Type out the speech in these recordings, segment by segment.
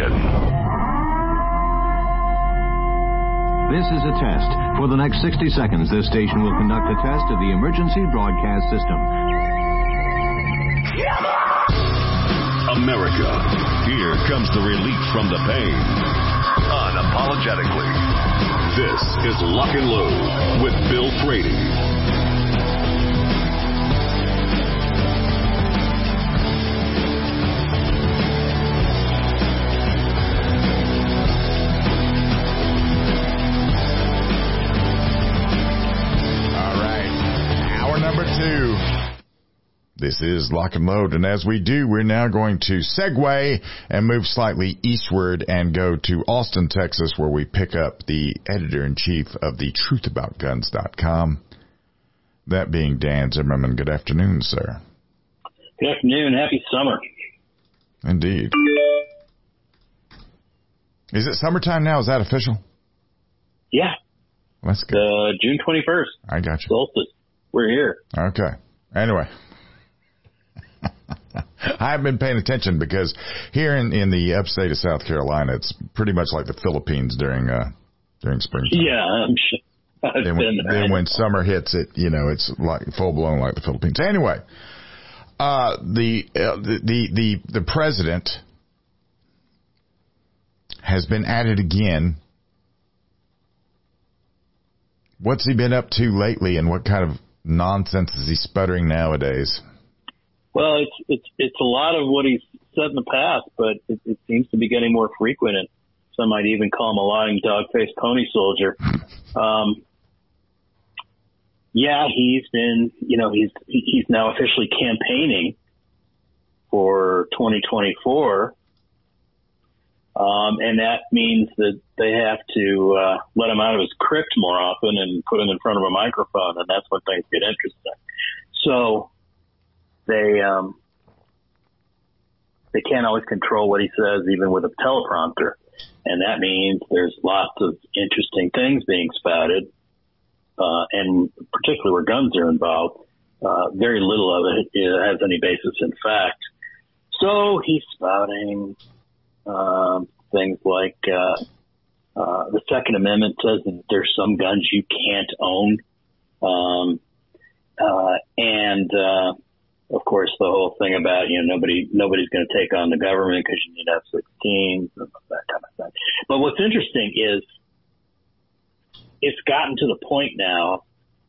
Location. This is a test. For the next 60 seconds, this station will conduct a test of the emergency broadcast system. America. Here comes the relief from the pain. Unapologetically. This is Lock and Load with Bill Frady. This is Lock and Load, and as we do, we're now going to segue and move slightly eastward and go to Austin, Texas, where we pick up the editor in chief of the truthaboutguns.com. That being Dan Zimmerman. Good afternoon, sir. Good afternoon. Happy summer. Indeed. Is it summertime now? Is that official? Yeah, That's good. uh, June 21st, I got you. solstice. We're here. Okay. Anyway. I have been paying attention because here in, in the upstate of South Carolina, it's pretty much like the Philippines during uh during springtime. Yeah, I'm sure. I've Then, when, then when summer hits, it you know it's like full blown like the Philippines. Anyway, uh, the uh, the the the the president has been at it again. What's he been up to lately, and what kind of nonsense is he sputtering nowadays? Well, it's it's it's a lot of what he's said in the past, but it, it seems to be getting more frequent. And some might even call him a lying dog-faced pony soldier. Um, yeah, he's been, you know, he's he's now officially campaigning for 2024. Um, and that means that they have to uh, let him out of his crypt more often and put him in front of a microphone, and that's when things get interesting. So they um, they can't always control what he says, even with a teleprompter, and that means there's lots of interesting things being spouted, uh, and particularly where guns are involved, uh, very little of it has any basis in fact. So he's spouting um, things like uh, uh, the Second Amendment says that there's some guns you can't own, um, uh, and uh, of course the whole thing about you know nobody nobody's going to take on the government because you need F-16s and that kind of thing. But what's interesting is it's gotten to the point now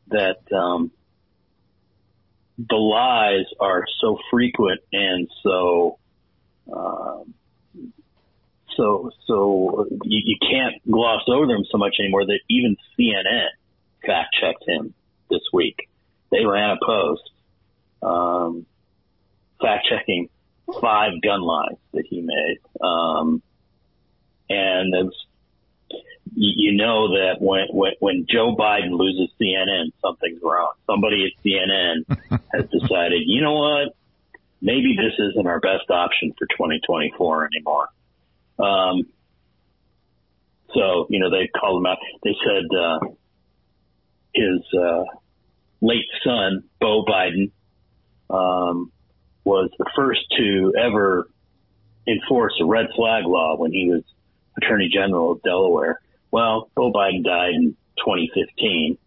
that um, the lies are so frequent and so um, so so you, you can't gloss over them so much anymore that even CNN fact checked him this week. They ran a post um, fact checking five gun lines that he made, um, and it's, you, know that when, when when Joe Biden loses CNN, something's wrong. Somebody at CNN has decided, you know what? Maybe this isn't our best option for 2024 anymore. Um, so, you know, they called him out. They said, uh, his, uh, late son, Beau Biden, um, was the first to ever enforce a red flag law when he was attorney general of Delaware. Well, Beau Biden died in 2015.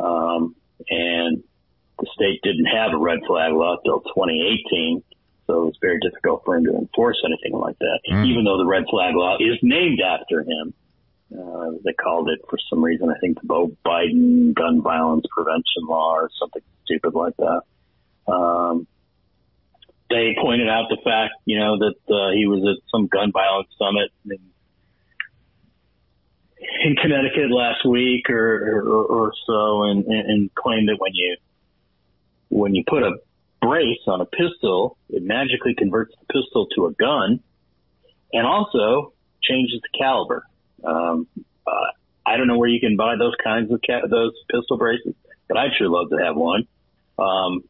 Um, and the state didn't have a red flag law until 2018. So it was very difficult for him to enforce anything like that, even though the red flag law is named after him. Uh, they called it for some reason, I think the Beau Biden gun violence prevention law or something stupid like that. Um, they pointed out the fact, you know, that, uh, he was at some gun violence summit in, in Connecticut last week or, or, or so and, and claimed that when you, when you put a brace on a pistol, it magically converts the pistol to a gun and also changes the caliber. Um, uh, I don't know where you can buy those kinds of ca- those pistol braces, but I'd sure love to have one. Um,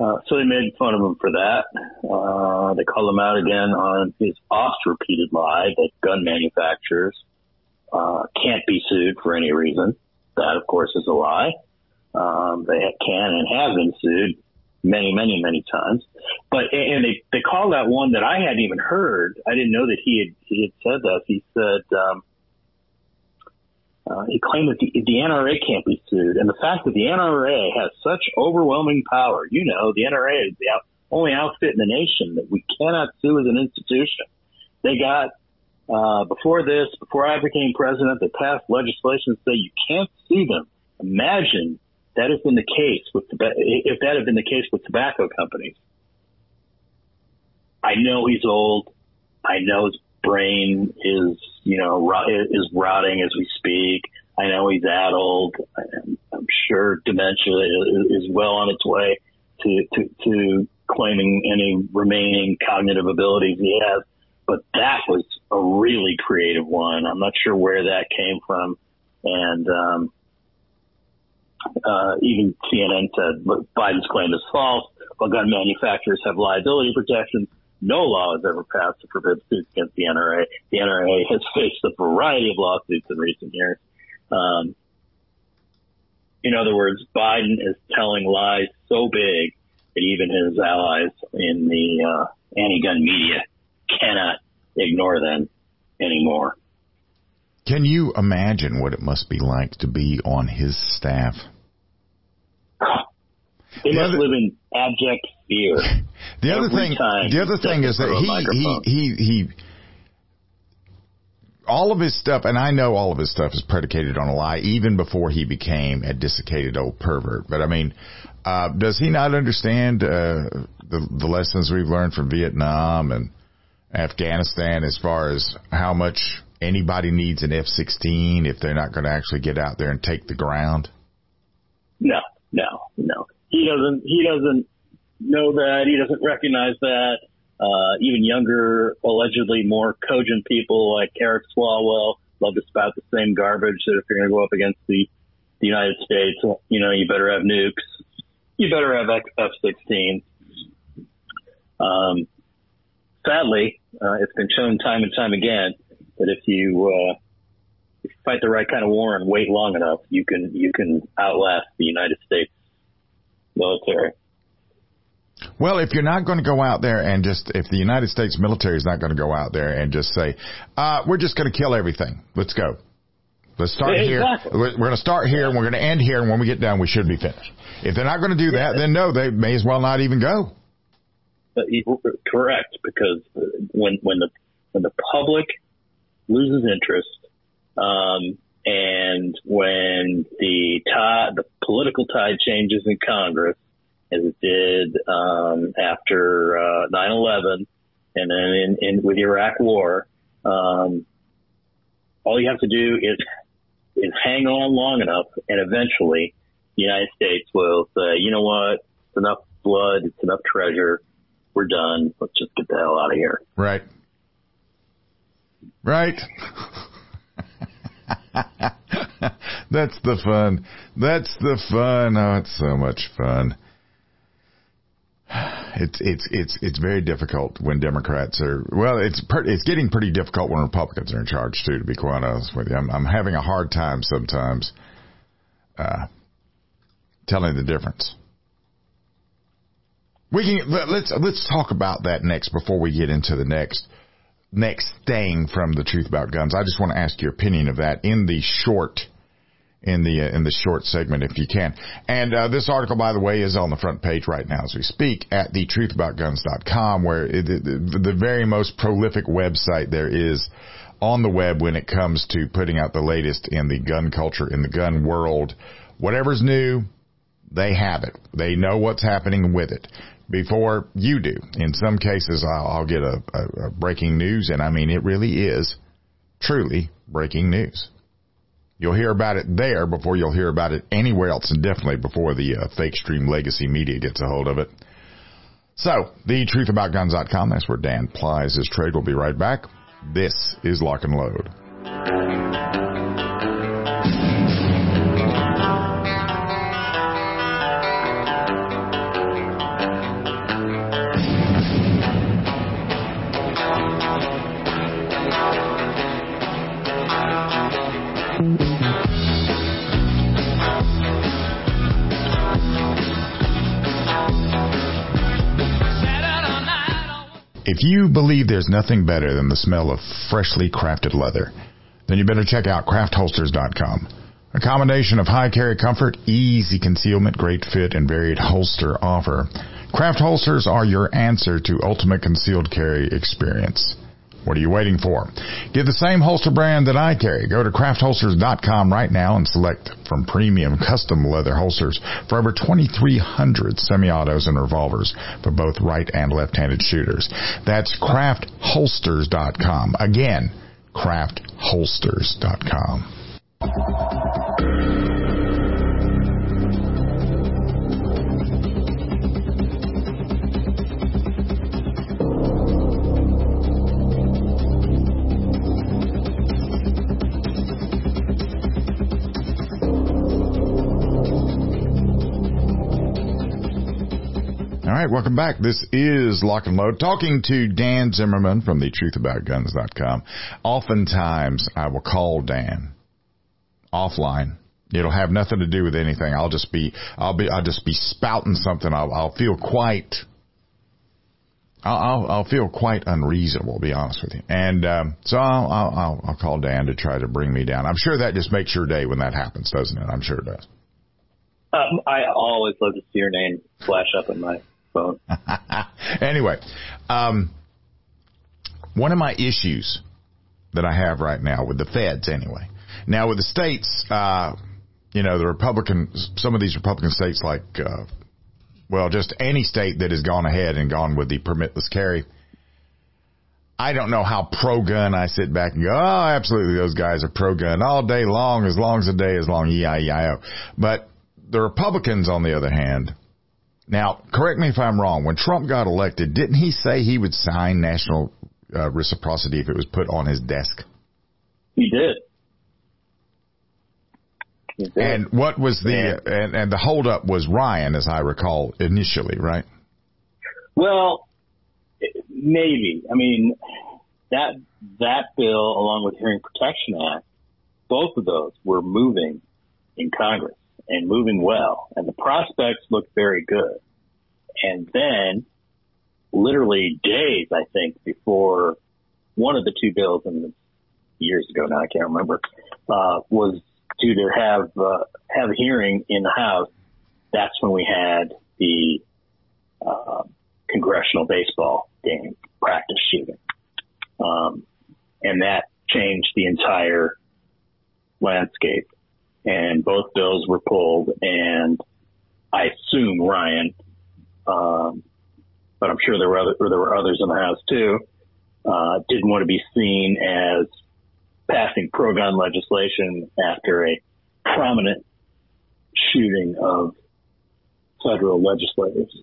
uh, so they made fun of him for that. Uh, they called him out again on his oft repeated lie that gun manufacturers uh, can't be sued for any reason. That, of course, is a lie. Um, they can and have been sued many, many, many times. But and they they called out one that I hadn't even heard. I didn't know that he had he had said that. He said um, uh, he claimed that the, the NRA can't be sued, and the fact that the NRA has such overwhelming power. You know, the NRA is the out, only outfit in the nation that we cannot sue as an institution. They got uh, before this, before I became president, they passed legislation to say you can't sue them. Imagine that has been the case with if that had been the case with tobacco companies. I know he's old. I know his brain is, you know, is rotting as we speak. I know he's addled. I'm sure dementia is well on its way to, to, to claiming any remaining cognitive abilities he has. But that was a really creative one. I'm not sure where that came from. And, um, uh, even CNN said Biden's claim is false. While gun manufacturers have liability protections, no law has ever passed to forbid suits against the NRA. The NRA has faced a variety of lawsuits in recent years. Um, in other words, Biden is telling lies so big that even his allies in the uh, anti-gun media cannot ignore them anymore. Can you imagine what it must be like to be on his staff? They the must other, live in abject fear. The other thing, the other thing is that he, he, he, he, all of his stuff, and I know all of his stuff is predicated on a lie, even before he became a desiccated old pervert. But I mean, uh, does he not understand uh, the the lessons we've learned from Vietnam and Afghanistan as far as how much anybody needs an F-16 if they're not going to actually get out there and take the ground? He doesn't. He doesn't know that. He doesn't recognize that. Uh, even younger, allegedly more cogent people like Eric Swalwell love to spout the same garbage that if you're going to go up against the, the United States, you know, you better have nukes. You better have F-16. Um, sadly, uh, it's been shown time and time again that if you, uh, if you fight the right kind of war and wait long enough, you can, you can outlast the United States military. Well, if you're not going to go out there and just, if the United States military is not going to go out there and just say, uh, we're just going to kill everything. Let's go. Let's start exactly. here. We're going to start here and we're going to end here. And when we get done, we should be finished. If they're not going to do that, then no, they may as well not even go. Uh, correct, because when when the when the public loses interest, um, and when the tide, the political tide changes in Congress, as it did um, after uh, 9/11, and then in, in with the Iraq War, um, all you have to do is is hang on long enough, and eventually, the United States will say, you know what, it's enough blood, it's enough treasure, we're done. Let's just get the hell out of here. Right. Right. That's the fun. That's the fun. Oh, it's so much fun. It's it's it's it's very difficult when Democrats are well. It's per, it's getting pretty difficult when Republicans are in charge too. To be quite honest with you, I'm, I'm having a hard time sometimes uh, telling the difference. We can let's let's talk about that next before we get into the next next thing from the truth about guns. I just want to ask your opinion of that in the short in the uh, in the short segment if you can. And uh, this article, by the way, is on the front page right now as we speak at thetruthaboutguns.com, where it, the, the very most prolific website there is on the web when it comes to putting out the latest in the gun culture in the gun world. Whatever's new, they have it. They know what's happening with it before you do. In some cases, I'll, I'll get a, a, a breaking news, and I mean it really is truly breaking news. You'll hear about it there before you'll hear about it anywhere else, and definitely before the uh, fake stream legacy media gets a hold of it. So, thetruthaboutguns.com, that's where Dan plies his trade. We'll be right back. This is Lock and Load. Believe there's nothing better than the smell of freshly crafted leather, then you better check out craftholsters.com. A combination of high carry comfort, easy concealment, great fit, and varied holster offer. Craft holsters are your answer to ultimate concealed carry experience. What are you waiting for? Get the same holster brand that I carry. Go to craftholsters.com right now and select from premium custom leather holsters for over 2,300 semi-autos and revolvers for both right and left-handed shooters. That's craftholsters.com. Again, craftholsters.com. welcome back. This is Lock and Load, talking to Dan Zimmerman from the truthaboutguns.com. Oftentimes, I will call Dan offline. It'll have nothing to do with anything. I'll just be, I'll be, I'll just be spouting something. I'll, I'll feel quite, I'll, I'll, feel quite unreasonable, to be honest with you. And um, so I'll, I'll, I'll call Dan to try to bring me down. I'm sure that just makes your day when that happens, doesn't it? I'm sure it does. Um, I always love to see your name flash up in my phone. anyway, um, one of my issues that I have right now with the feds, anyway. Now with the states, uh, you know, the Republican, some of these Republican states, like, uh, well, just any state that has gone ahead and gone with the permitless carry. I don't know how pro gun I sit back and go, oh, absolutely, those guys are pro gun all day long, as long as the day is long, E-I-E-I-O. But the Republicans, on the other hand, now, correct me if I'm wrong. When Trump got elected, didn't he say he would sign national uh, reciprocity if it was put on his desk? He did. He did. And what was the Yeah. and, and the holdup was Ryan, as I recall initially, right? Well, maybe. I mean, that that bill, along with Hearing Protection Act, both of those were moving in Congress and moving well, and the prospects looked very good. And then, literally days, I think, before one of the two bills, and years ago now, I can't remember, uh, was to to have uh, have a hearing in the House. That's when we had the uh, congressional baseball game practice shooting. Um, and that changed the entire landscape. And both bills were pulled and I assume Ryan, um, but I'm sure there were other, there were others in the house too, uh, didn't want to be seen as passing pro-gun legislation after a prominent shooting of federal legislators.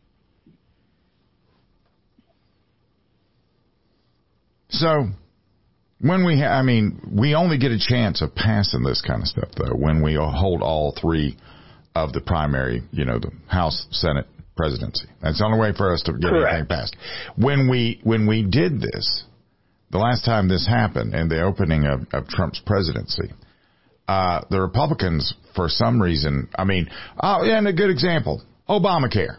So when we, ha- I mean, we only get a chance of passing this kind of stuff though when we hold all three of the primary, you know, the House, Senate, presidency. That's the only way for us to get Correct. anything passed. When we when we did this, the last time this happened in the opening of, of Trump's presidency, uh, the Republicans, for some reason, I mean, oh, yeah, and a good example, Obamacare.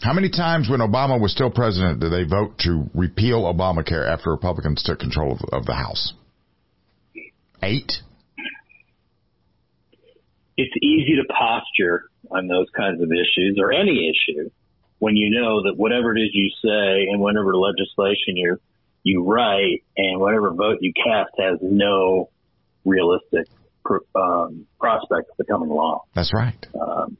How many times when Obama was still president did they vote to repeal Obamacare after Republicans took control of, of the House? Eight? it's easy to posture on those kinds of issues or any issue when you know that whatever it is you say and whatever legislation you you write and whatever vote you cast has no realistic pr- um, prospect of becoming law. That's right. Um,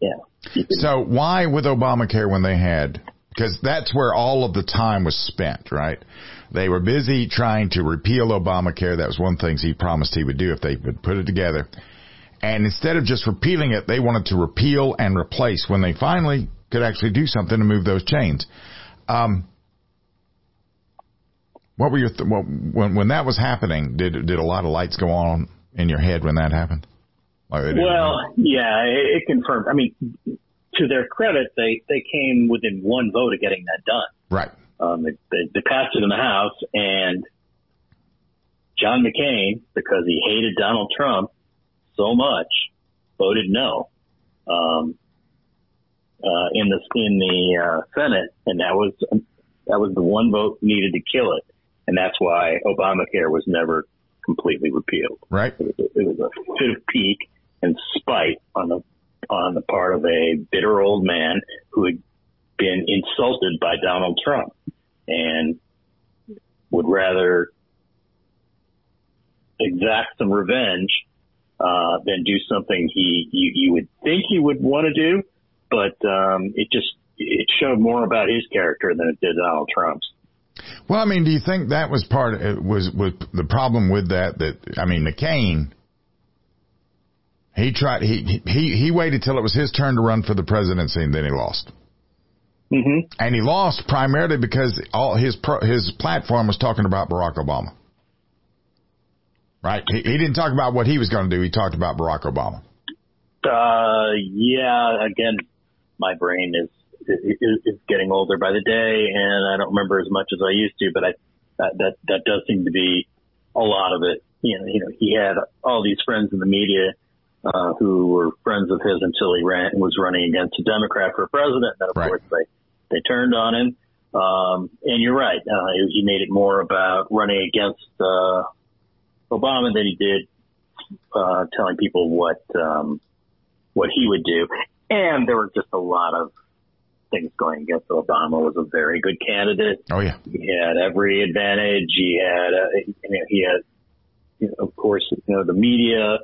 yeah. So why with Obamacare when they had because that's where all of the time was spent, right? They were busy trying to repeal Obamacare. That was one of the things he promised he would do if they would put it together. And instead of just repealing it, they wanted to repeal and replace when they finally could actually do something to move those chains. Um, what were your th- when when that was happening? Did did a lot of lights go on in your head when that happened? Well, yeah, it, it confirmed. I mean, to their credit, they they came within one vote of getting that done. Right. Um, they, they, they passed it in the House, and John McCain, because he hated Donald Trump so much, voted no um, uh, in the in the uh, Senate, and that was that was the one vote needed to kill it, and that's why Obamacare was never completely repealed. Right. It was a, it was a fit of pique and spite on the on the part of a bitter old man who had been insulted by Donald Trump and would rather exact some revenge uh, than do something he you, you would think he would want to do, but um, it just it showed more about his character than it did Donald Trump's. Well, I mean, do you think that was part of, was was the problem with that? That I mean, McCain. He tried. He he he waited till it was his turn to run for the presidency, and then he lost. Mm-hmm. And he lost primarily because all his pro, his platform was talking about Barack Obama. Right? He, he didn't talk about what he was going to do. He talked about Barack Obama. Uh, yeah. Again, my brain is, is is getting older by the day, and I don't remember as much as I used to. But I that that, that does seem to be a lot of it. You know, you know, he had all these friends in the media uh, who were friends of his until he ran was running against a Democrat for president. And then, of right. course, they they turned on him. Um, and you're right. Uh, he made it more about running against uh, Obama than he did uh, telling people what um, what he would do. And there were just a lot of things going against Obama. Was a very good candidate. Oh yeah, he had every advantage. He had, uh, you know, he had, you know, of course, you know, the media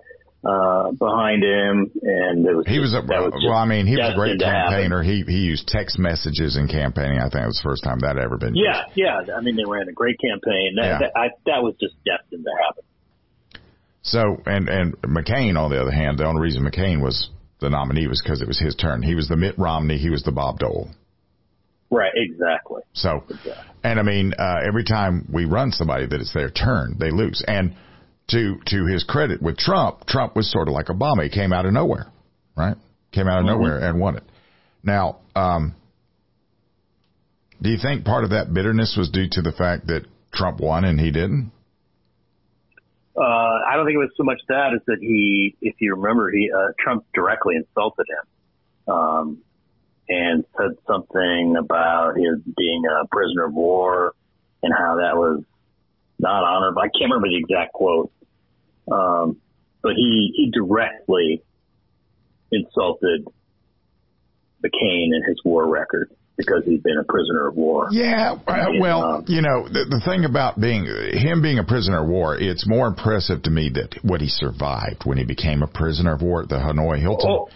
uh, behind him, and it was he was a was well. I mean, he was a great campaigner. He he used text messages in campaigning. I think it was the first time that ever been. Yeah, used. yeah. Yeah. I mean, they ran a great campaign. That Yeah. that, I, that was just destined to happen. So and and McCain, on the other hand, the only reason McCain was the nominee was because it was his turn. He was the Mitt Romney. He was the Bob Dole. Right, exactly. So, Exactly. and I mean, uh, every time we run somebody that it's their turn, they lose. And to to his credit, with Trump, Trump was sort of like Obama. He came out of nowhere, right? Came out of Mm-hmm. nowhere and won it. Now, um, do you think part of that bitterness was due to the fact that Trump won and he didn't? Uh, I don't think it was so much that as that he, if you remember, he uh, Trump directly insulted him, um, and said something about his being a prisoner of war and how that was not honorable. I can't remember the exact quote, um, but he he directly insulted McCain and his war record because he'd been a prisoner of war. Yeah, uh, well, um, you know, the, the thing about being him being a prisoner of war, it's more impressive to me that what he survived when he became a prisoner of war at the Hanoi Hilton. Oh,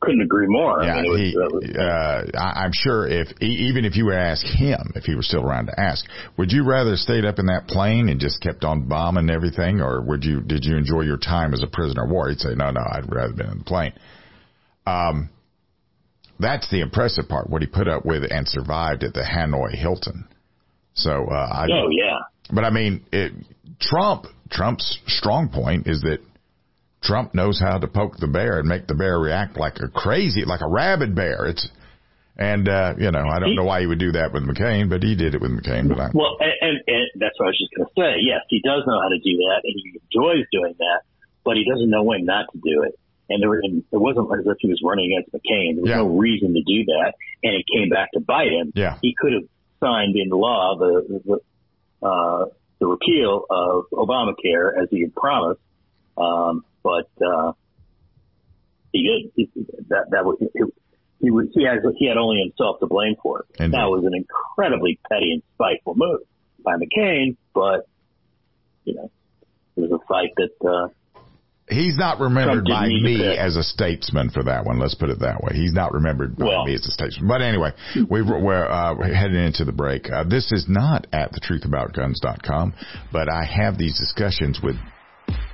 couldn't agree more. Yeah, I mean, it was, he, it was- uh, I'm sure if even if you were ask him, if he were still around to ask, would you rather stayed up in that plane and just kept on bombing everything, or would you did you enjoy your time as a prisoner of war? He'd say, no, no, I'd rather been in the plane. Um, that's the impressive part. What he put up with and survived at the Hanoi Hilton. So, uh, I, oh yeah. but I mean, it, Trump, Trump's strong point is that Trump knows how to poke the bear and make the bear react like a crazy, like a rabid bear. It's, and, uh, you know, I don't know why he would do that with McCain, but he did it with McCain. But I, Well, and, and, and that's what I was just going to say. Yes, he does know how to do that, and he enjoys doing that, but he doesn't know when not to do it. And there, and it wasn't as if he was running against McCain. There was Yeah. no reason to do that, and it came back to bite him. Yeah. He could have signed into law the the, uh, the repeal of Obamacare as he had promised, um, but uh, he did. He, that that was. He, he was he has he had only himself to blame for it. Indeed. That was an incredibly petty and spiteful move by McCain, but you know, it was a fight that uh, He's not remembered by me as a statesman for that one. Let's put it that way. He's not remembered by Well- me as a statesman. But anyway, we were, we're, uh, heading into the break. Uh, this is not at thetruthaboutguns.com, but I have these discussions with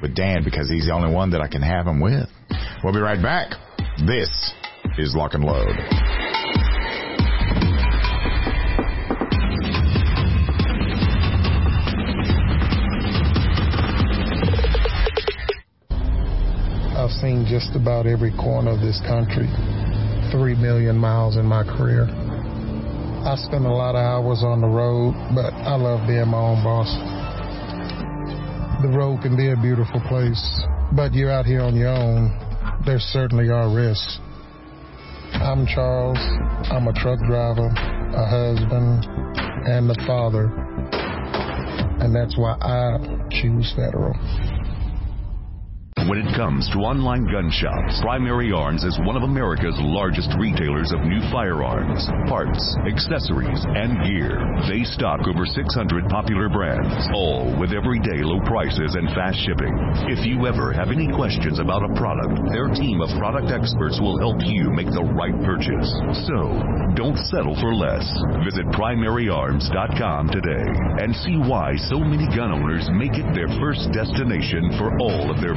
with Dan because he's the only one that I can have him with. We'll be right back. This is Lock and Load. I've seen just about every corner of this country. Three million miles in my career. I spend a lot of hours on the road, but I love being my own boss. The road can be a beautiful place, but you're out here on your own. There certainly are risks. I'm Charles. I'm a truck driver, a husband, and a father. And that's why I choose Federal. When it comes to online gun shops, Primary Arms is one of America's largest retailers of new firearms, parts, accessories, and gear. They stock over 600 popular brands, all with everyday low prices and fast shipping. If you ever have any questions about a product, their team of product experts will help you make the right purchase. So, don't settle for less. Visit primaryarms.com today and see why so many gun owners make it their first destination for all of their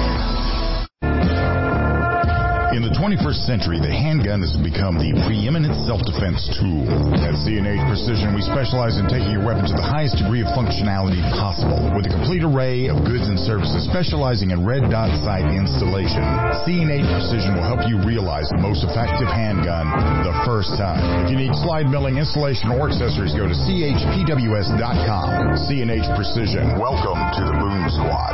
In the 21st century, the handgun has become the preeminent self-defense tool. At C&H Precision, we specialize in taking your weapon to the highest degree of functionality possible. With a complete array of goods and services specializing in red dot sight installation, C&H Precision will help you realize the most effective handgun the first time. If you need slide milling, installation, or accessories, go to chpws.com. C&H Precision, welcome to the Boom Squad.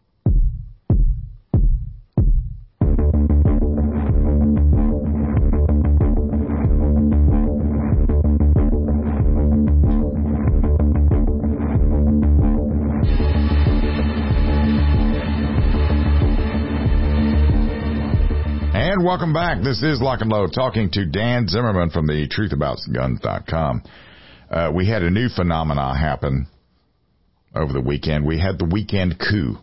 And welcome back. This is Lock and Load talking to Dan Zimmerman from the truthaboutguns.com. Uh, we had a new phenomena happen over the weekend. We had the weekend coup.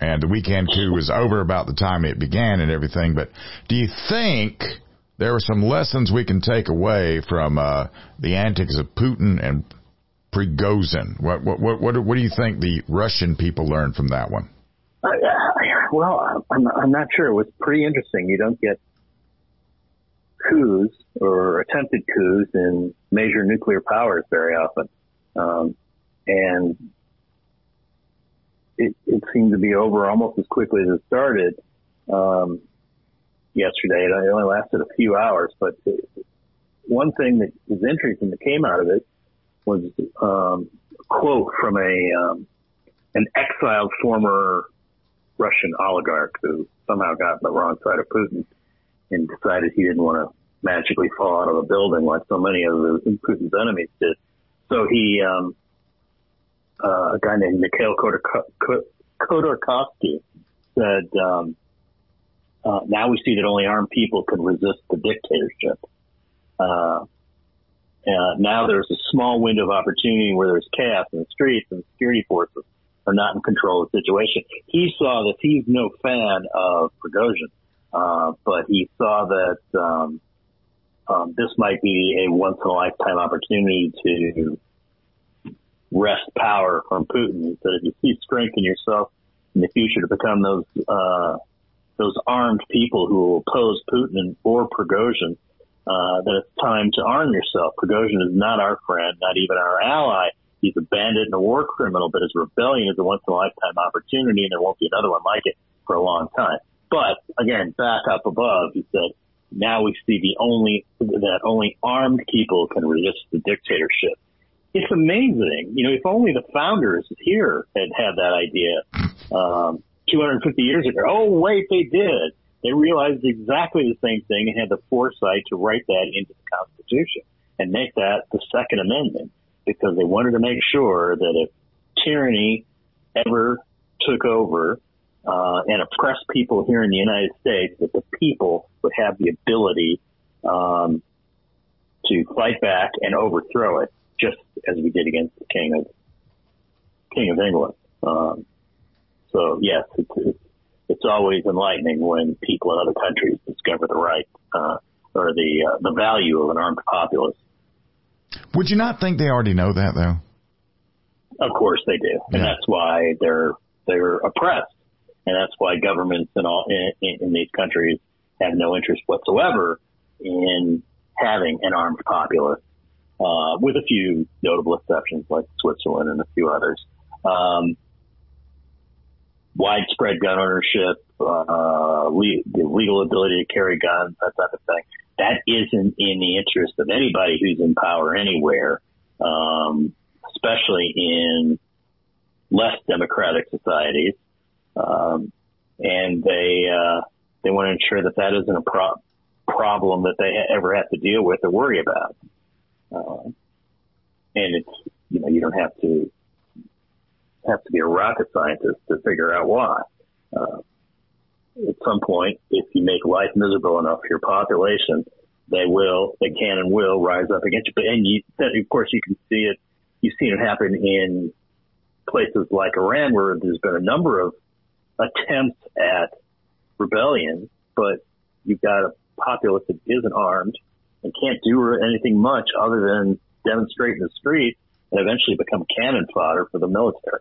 And the weekend coup was over about the time it began and everything. But do you think there are some lessons we can take away from uh, the antics of Putin and Prigozhin? What, what, what, what do you think the Russian people learned from that one? Well, I'm, I'm not sure. It was pretty interesting. You don't get coups or attempted coups in major nuclear powers very often. Um, and it, it seemed to be over almost as quickly as it started um, yesterday. It only lasted a few hours, but one thing that was interesting that came out of it was um, a quote from a um, an exiled former Russian oligarch who somehow got on the wrong side of Putin and decided he didn't want to magically fall out of a building like so many of the, Putin's enemies did. So he, um, uh, a guy named Mikhail Khodorkovsky said, um, uh, now we see that only armed people can resist the dictatorship. Uh, uh, now there's a small window of opportunity where there's chaos in the streets and security forces are not in control of the situation. He saw that he's no fan of Prigozhin, uh, but he saw that um, um, this might be a once in a lifetime opportunity to wrest power from Putin. That if you see strength in yourself in the future to become those uh, those armed people who will oppose Putin or Prigozhin, uh, that it's time to arm yourself. Prigozhin is not our friend, not even our ally he's a bandit and a war criminal, but his rebellion is a once in a lifetime opportunity and there won't be another one like it for a long time. But again, back up above, he said, now we see the only, that only armed people can resist the dictatorship. It's amazing. You know, if only the founders here had had that idea, um, 250 years ago. Oh, wait, they did. They realized exactly the same thing and had the foresight to write that into the Constitution and make that the Second Amendment because they wanted to make sure that if tyranny ever took over uh, and oppressed people here in the United States, that the people would have the ability um, to fight back and overthrow it, just as we did against the King of King of England. Um, so yes, it's, it's, always enlightening when people in other countries discover the right uh, or the uh, the value of an armed populace would you not think they already know that though? Of course they do, and that's why they're they're oppressed, and that's why governments in all in, in these countries have no interest whatsoever in having an armed populace, uh, with a few notable exceptions like Switzerland and a few others. Um, widespread gun ownership, uh, le- the legal ability to carry guns, that type of thing that isn't in the interest of anybody who's in power anywhere, um, especially in less democratic societies. Um, and they uh, they want to ensure that that isn't a pro- problem that they ever have to deal with or worry about. Uh, and it's you know you don't have to have to be a rocket scientist to figure out why. Uh, at some point, if you make life miserable enough for your population, they will, they can and will rise up against you. But, and you, of course, you can see it, you've seen it happen in places like Iran where there's been a number of attempts at rebellion, but you've got a populace that isn't armed and can't do anything much other than demonstrate in the street and eventually become cannon fodder for the military.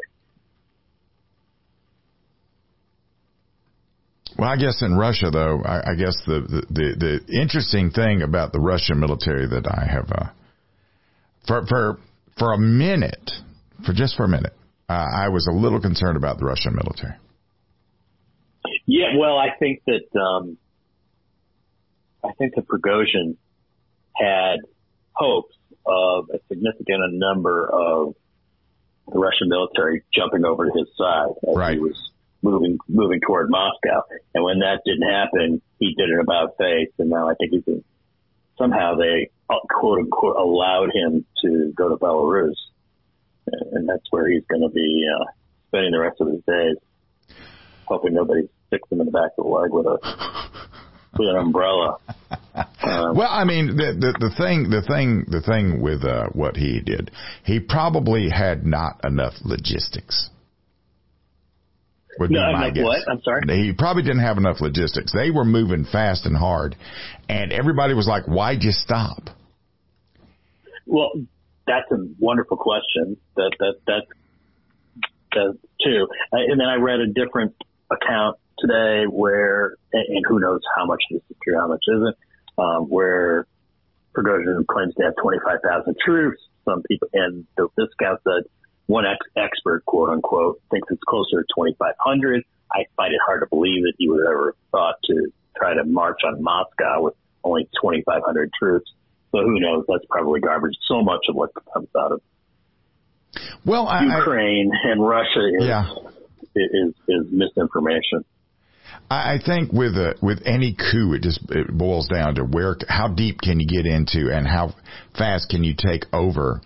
Well, I guess in Russia, though, I, I guess the, the, the the interesting thing about the Russian military that I have, uh, for for for a minute, for just for a minute, uh, I was a little concerned about the Russian military. Yeah, well, I think that um, I think that Prigozhin had hopes of a significant number of the Russian military jumping over to his side as right. he was moving moving toward Moscow. And when that didn't happen, he did it about face, and now I think he's in, somehow they uh, quote unquote allowed him to go to Belarus, and that's where he's going to be uh, spending the rest of his days. Hoping nobody sticks him in the back of the leg with a with an umbrella. Um, well, I mean, the, the the thing, the thing, the thing with uh, what he did, he probably had not enough logistics. Would no, be my guess. what? I'm sorry. He probably didn't have enough logistics. They were moving fast and hard, and everybody was like, "Why'd you stop?" Well, that's a wonderful question. That that that's that too. Uh, and then I read a different account today where, and who knows how much this is true, how much isn't, um, where Prigozhin claims to have 25,000 troops. Some people, and the, this guy said one ex- expert, quote unquote, thinks it's closer to 2,500. I find it hard to believe that he would ever thought to try to march on Moscow with only 2,500 troops. So who knows? That's probably garbage. So much of what comes out of well, Ukraine I, and Russia is, yeah. is, is misinformation. I think with a, with any coup, it just it boils down to where how deep can you get into and how fast can you take over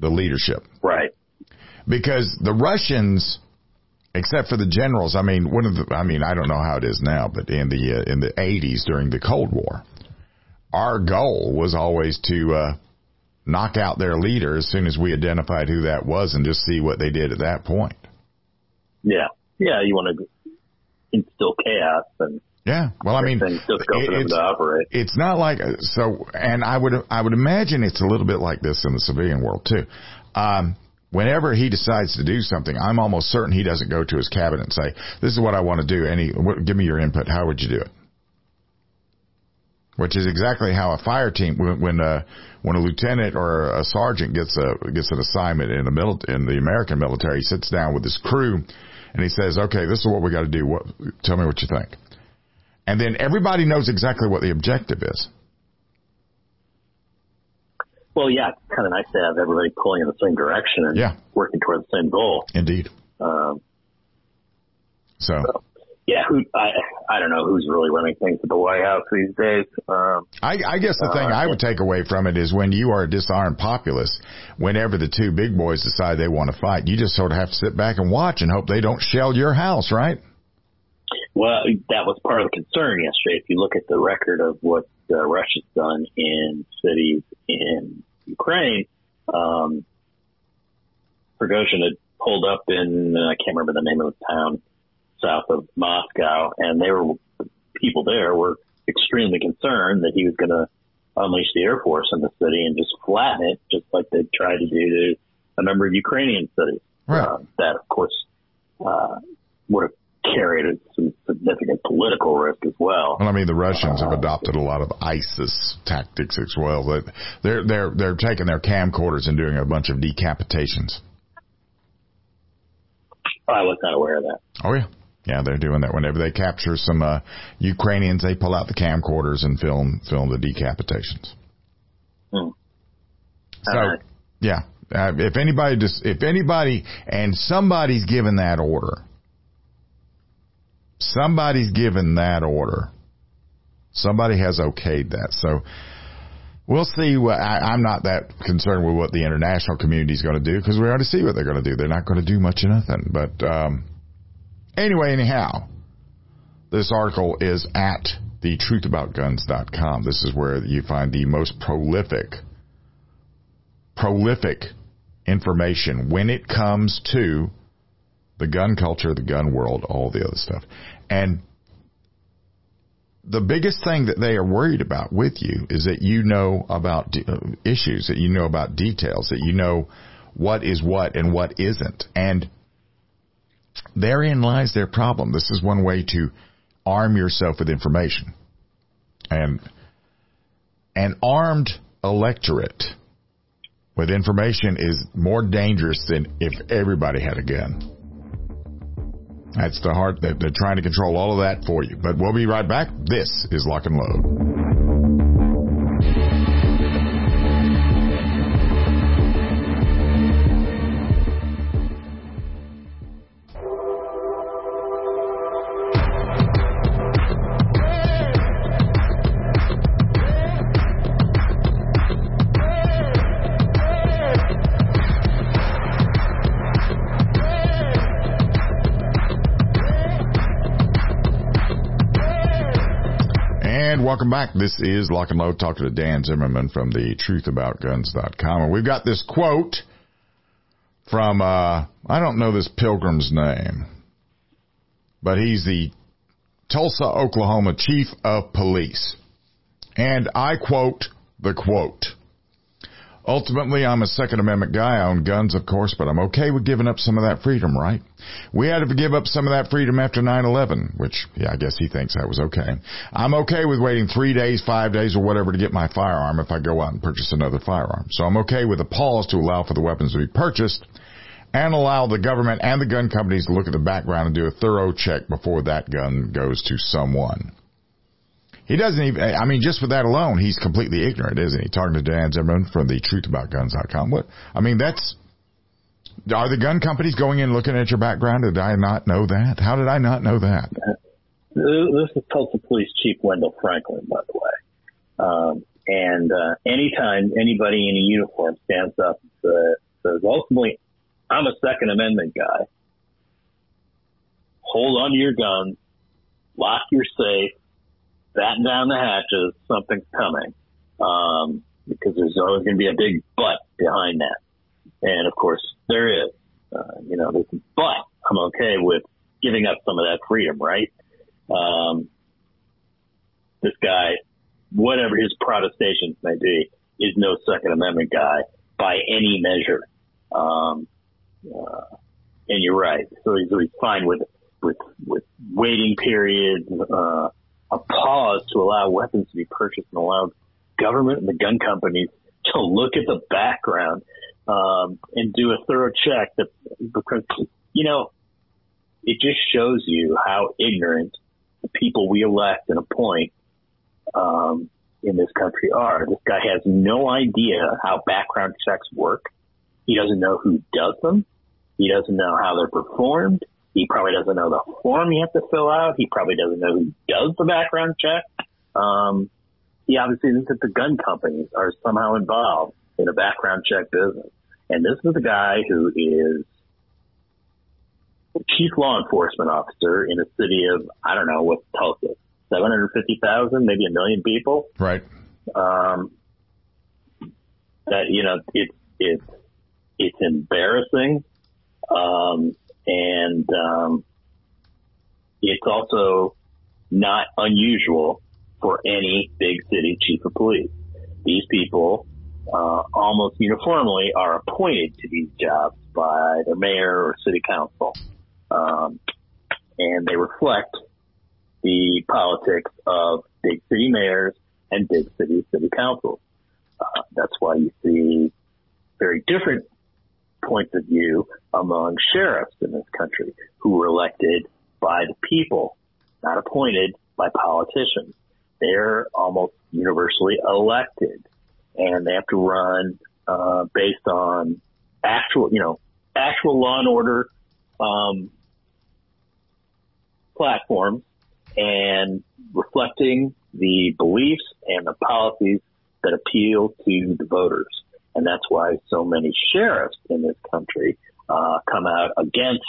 the leadership. Right. Because the Russians, except for the generals, I mean, one of the, I mean, I don't know how it is now, but in the uh, in the 80s during the Cold War, our goal was always to uh, knock out their leader as soon as we identified who that was and just see what they did at that point. Yeah. Yeah, you want to instill chaos and yeah, well, I mean, it's, it's not like so, and I would I would imagine it's a little bit like this in the civilian world too. Um, whenever he decides to do something, I'm almost certain he doesn't go to his cabinet and say, "This is what I want to do." Any, give me your input. How would you do it? Which is exactly how a fire team when when a uh, when a lieutenant or a sergeant gets a gets an assignment in the mili- in the American military, he sits down with his crew and he says, "Okay, this is what we got to do. What, tell me what you think." And then everybody knows exactly what the objective is. Well, yeah, it's kind of nice to have everybody pulling in the same direction and yeah. working toward the same goal. Indeed. Um, so, so, yeah, who I I don't know who's really running things at the White House these days. Um, I, I guess the thing uh, I would take away from it is when you are a disarmed populace, whenever the two big boys decide they want to fight, you just sort of have to sit back and watch and hope they don't shell your house, right? Well, that was part of the concern yesterday. If you look at the record of what uh, Russia's done in cities in Ukraine, um, Prigozhin had pulled up in, uh, I can't remember the name of the town south of Moscow, and they were, people there were extremely concerned that he was going to unleash the Air Force in the city and just flatten it, just like they tried to do to a number of Ukrainian cities. Right. Uh, that, of course, uh, would have carried some significant political risk as well. Well, I mean, the Russians have adopted a lot of ISIS tactics as well. They're they're they're taking their camcorders and doing a bunch of decapitations. I was not aware of that. Oh yeah, yeah, they're doing that. Whenever they capture some uh, Ukrainians, they pull out the camcorders and film film the decapitations. Hmm. So right. yeah, uh, if anybody just if anybody and somebody's given that order Somebody's given that order. Somebody has okayed that. So we'll see. What, I, am not that concerned with what the international community is going to do because we already see what they're going to do. They're not going to do much of nothing. But um, anyway, anyhow, this article is at thetruthaboutguns.com. This is where you find the most prolific, prolific information when it comes to the gun culture, the gun world, all the other stuff. And the biggest thing that they are worried about with you is that you know about uh, issues, that you know about details, that you know what is what and what isn't. And therein lies their problem. This is one way to arm yourself with information. And an armed electorate with information is more dangerous than if everybody had a gun. That's the heart they're trying to control all of that for you. But we'll be right back. This is Lock and Load. Welcome back. This is Lock and Load talking to Dan Zimmerman from the truthaboutguns.com. And we've got this quote from, uh, I don't know this pilgrim's name, but he's the Tulsa, Oklahoma chief of police. And I quote the quote. Ultimately, I'm a Second Amendment guy. I own guns, of course, but I'm okay with giving up some of that freedom, right? We had to give up some of that freedom after 9-11, which, yeah, I guess he thinks that was okay. I'm okay with waiting three days, five days, or whatever to get my firearm if I go out and purchase another firearm. So I'm okay with a pause to allow for the weapons to be purchased and allow the government and the gun companies to look at the background and do a thorough check before that gun goes to someone. He doesn't even, I mean, just for that alone, he's completely ignorant, isn't he? Talking to Dan Zimmerman from the truthaboutguns.com. What, I mean, that's, are the gun companies going in looking at your background? Did I not know that? How did I not know that? This is Tulsa Police Chief Wendell Franklin, by the way. Um, and, uh, anytime anybody in a uniform stands up and says, ultimately, I'm a Second Amendment guy, hold on to your guns, lock your safe, batten down the hatches, something's coming. Um, because there's always going to be a big but behind that. And of course, there is. Uh, you know, but I'm okay with giving up some of that freedom, right? Um, this guy, whatever his protestations may be, is no Second Amendment guy by any measure. Um, uh, and you're right. So he's, he's fine with, with, with waiting periods, uh, a pause to allow weapons to be purchased and allow government and the gun companies to look at the background um, and do a thorough check. That because you know it just shows you how ignorant the people we elect and appoint um, in this country are. This guy has no idea how background checks work. He doesn't know who does them. He doesn't know how they're performed. He probably doesn't know the form he has to fill out. He probably doesn't know who does the background check. Um, he obviously thinks that the gun companies are somehow involved in a background check business. And this is a guy who is chief law enforcement officer in a city of, I don't know, what's Tulsa? 750,000, maybe a million people. Right. Um, that, you know, it's, it's, it's embarrassing. Um, and, um, it's also not unusual for any big city chief of police. These people, uh, almost uniformly are appointed to these jobs by the mayor or city council. Um, and they reflect the politics of big city mayors and big city city councils. Uh, that's why you see very different points of view among sheriffs in this country who were elected by the people, not appointed by politicians. They're almost universally elected and they have to run, uh, based on actual, you know, actual law and order, um, platforms and reflecting the beliefs and the policies that appeal to the voters. And that's why so many sheriffs in this country uh, come out against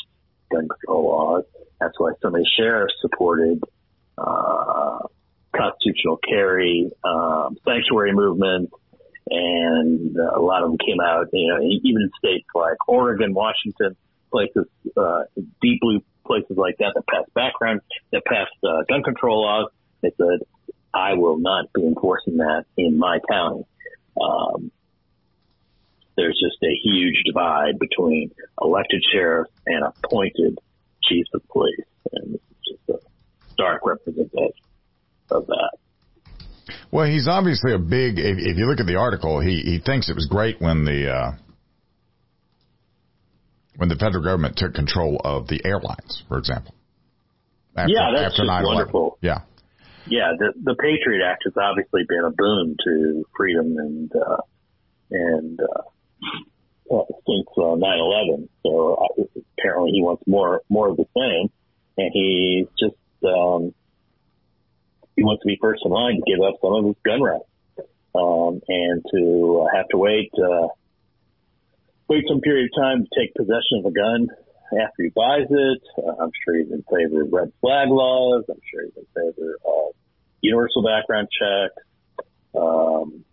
gun control laws. That's why so many sheriffs supported uh, constitutional carry, um, sanctuary movement, and uh, a lot of them came out. You know, even in states like Oregon, Washington, places, uh, deep blue places like that that passed background, that passed uh, gun control laws. They said, "I will not be enforcing that in my county." Um, there's just a huge divide between elected sheriff and appointed chief of police. And it's just a stark representation of that. Well, he's obviously a big. If, if you look at the article, he he thinks it was great when the uh, when the federal government took control of the airlines, for example. After, yeah, that's after just wonderful. Yeah, yeah. The the Patriot Act has obviously been a boon to freedom and uh, and uh, well, since uh, 9/11. So uh, apparently he wants more more of the same, and he's just um, he wants to be first in line to give up some of his gun rights, um, and to uh, have to wait uh, wait some period of time to take possession of a gun after he buys it. Uh, I'm sure he's in favor of red flag laws. I'm sure he's in favor of universal background checks. Um,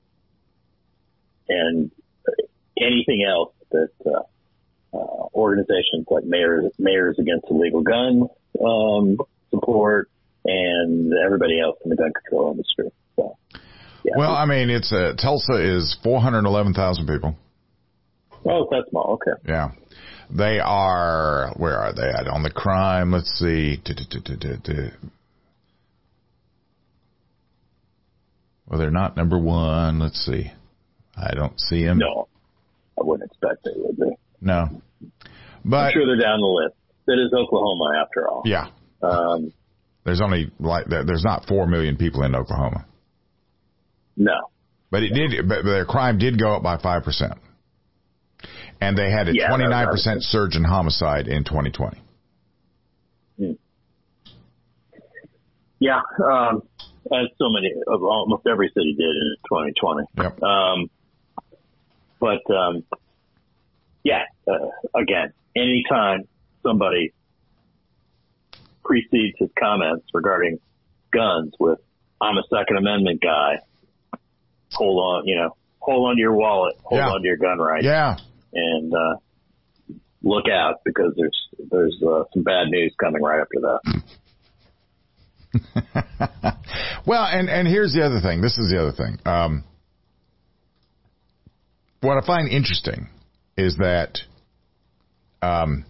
and anything else that uh, uh, organizations like Mayors, Mayors Against Illegal Gun um, support and everybody else in the gun control industry. So, yeah. Well, I mean, it's a, Tulsa is 411,000 people. Oh, that's small. Okay. Yeah. They are, where are they at on the crime? Let's see. Well, they're not number one. Let's see. I don't see them. No, I wouldn't expect they would be. No, but I'm sure they're down the list. It is Oklahoma after all. Yeah. Um, there's only like there's not four million people in Oklahoma. No. But it did. But their crime did go up by five percent, and they had a twenty nine percent surge in homicide in 2020. Hmm. Yeah, um, as so many of almost every city did in 2020. Yep. Um, but um, yeah, uh, again, anytime somebody precedes his comments regarding guns with "I'm a Second Amendment guy," hold on, you know, hold on to your wallet, hold yeah. on to your gun rights, yeah, and uh, look out because there's there's uh, some bad news coming right after that. well, and and here's the other thing. This is the other thing. Um, what I find interesting is that um,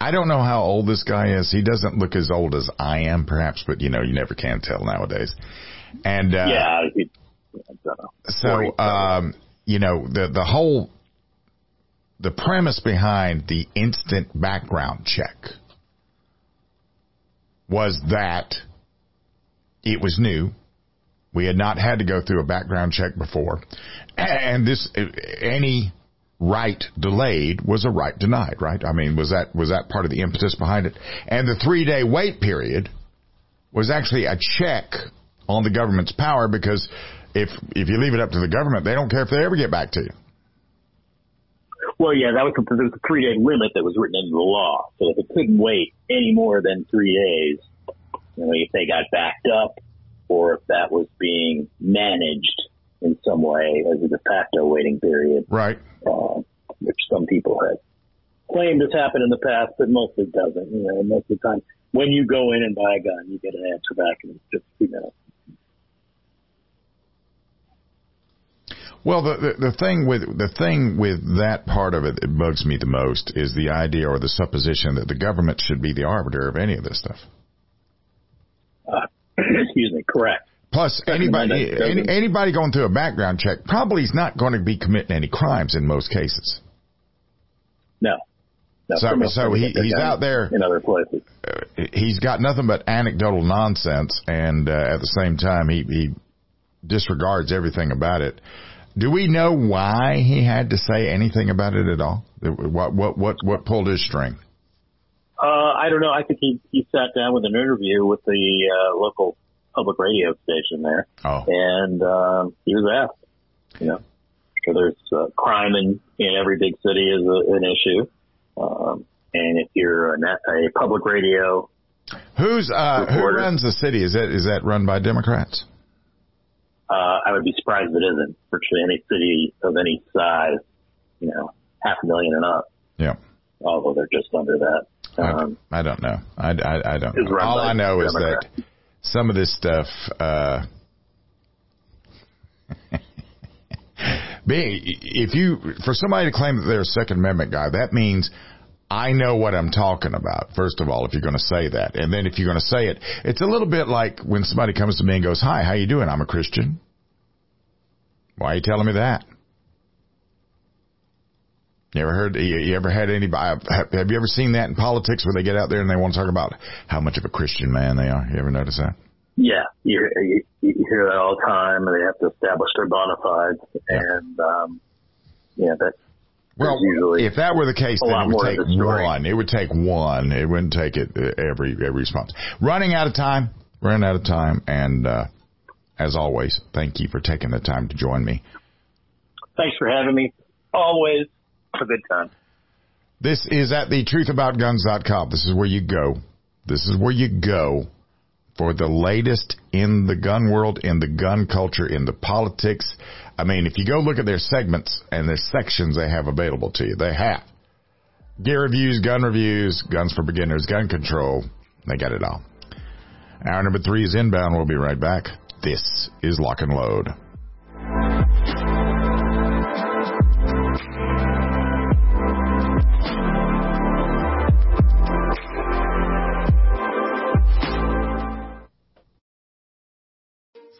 I don't know how old this guy is. He doesn't look as old as I am, perhaps, but you know, you never can tell nowadays. And uh, yeah, so um, you know the the whole the premise behind the instant background check was that it was new we had not had to go through a background check before. And this, any right delayed was a right denied, right? I mean, was that, was that part of the impetus behind it? And the three day wait period was actually a check on the government's power because if, if you leave it up to the government, they don't care if they ever get back to you. Well, yeah, that was, there was a three day limit that was written into the law. So if it couldn't wait any more than three days, you know, if they got backed up or if that was being managed in some way as a de facto waiting period. Right. Uh, which some people have claimed has happened in the past, but mostly doesn't. You know, most of the time, when you go in and buy a gun, you get an answer back in just a few minutes. Well, the, the, the thing with the thing with that part of it that bugs me the most is the idea or the supposition that the government should be the arbiter of any of this stuff. Correct. Plus, anybody any, anybody going through a background check probably is not going to be committing any crimes in most cases. No. no so, so he, he's out there in other places. Uh, he's got nothing but anecdotal nonsense, and uh, at the same time, he, he disregards everything about it. Do we know why he had to say anything about it at all? What what what what pulled his string? Uh, I don't know. I think he, he sat down with an interview with the uh, local public radio station there, oh. and um, he was asked, you know, so there's uh, crime in in every big city is a, an issue, um, and if you're a, a public radio, who's uh, who runs the city? Is that is that run by Democrats? Uh, I would be surprised if it isn't. Virtually any city of any size, you know, half a million and up. Yeah. Although they're just under that. Um, I, I, don't know. I, I, I don't know. All I know is that some of this stuff, uh, being, if you, for somebody to claim that they're a Second Amendment guy, that means I know what I'm talking about. First of all, if you're going to say that, and then if you're going to say it, it's a little bit like when somebody comes to me and goes, "Hi, how you doing? I'm a Christian." Why are you telling me that? You ever heard? You ever had anybody? Have you ever seen that in politics where they get out there and they want to talk about how much of a Christian man they are? You ever notice that? Yeah, you, you, you hear that all the time. They have to establish their bona fides, yeah. and um, yeah, that. Well, if that were the case, then it would take one. It would take one. It wouldn't take it uh, every every response. Running out of time. Running out of time, and uh, as always, thank you for taking the time to join me. Thanks for having me. Always a good time. This is at the truthaboutguns.com. This is where you go. This is where you go for the latest in the gun world, in the gun culture, in the politics. I mean, if you go look at their segments and their sections they have available to you, they have gear reviews, gun reviews, guns for beginners, gun control. They got it all. Hour number three is inbound. We'll be right back. This is Lock and Load.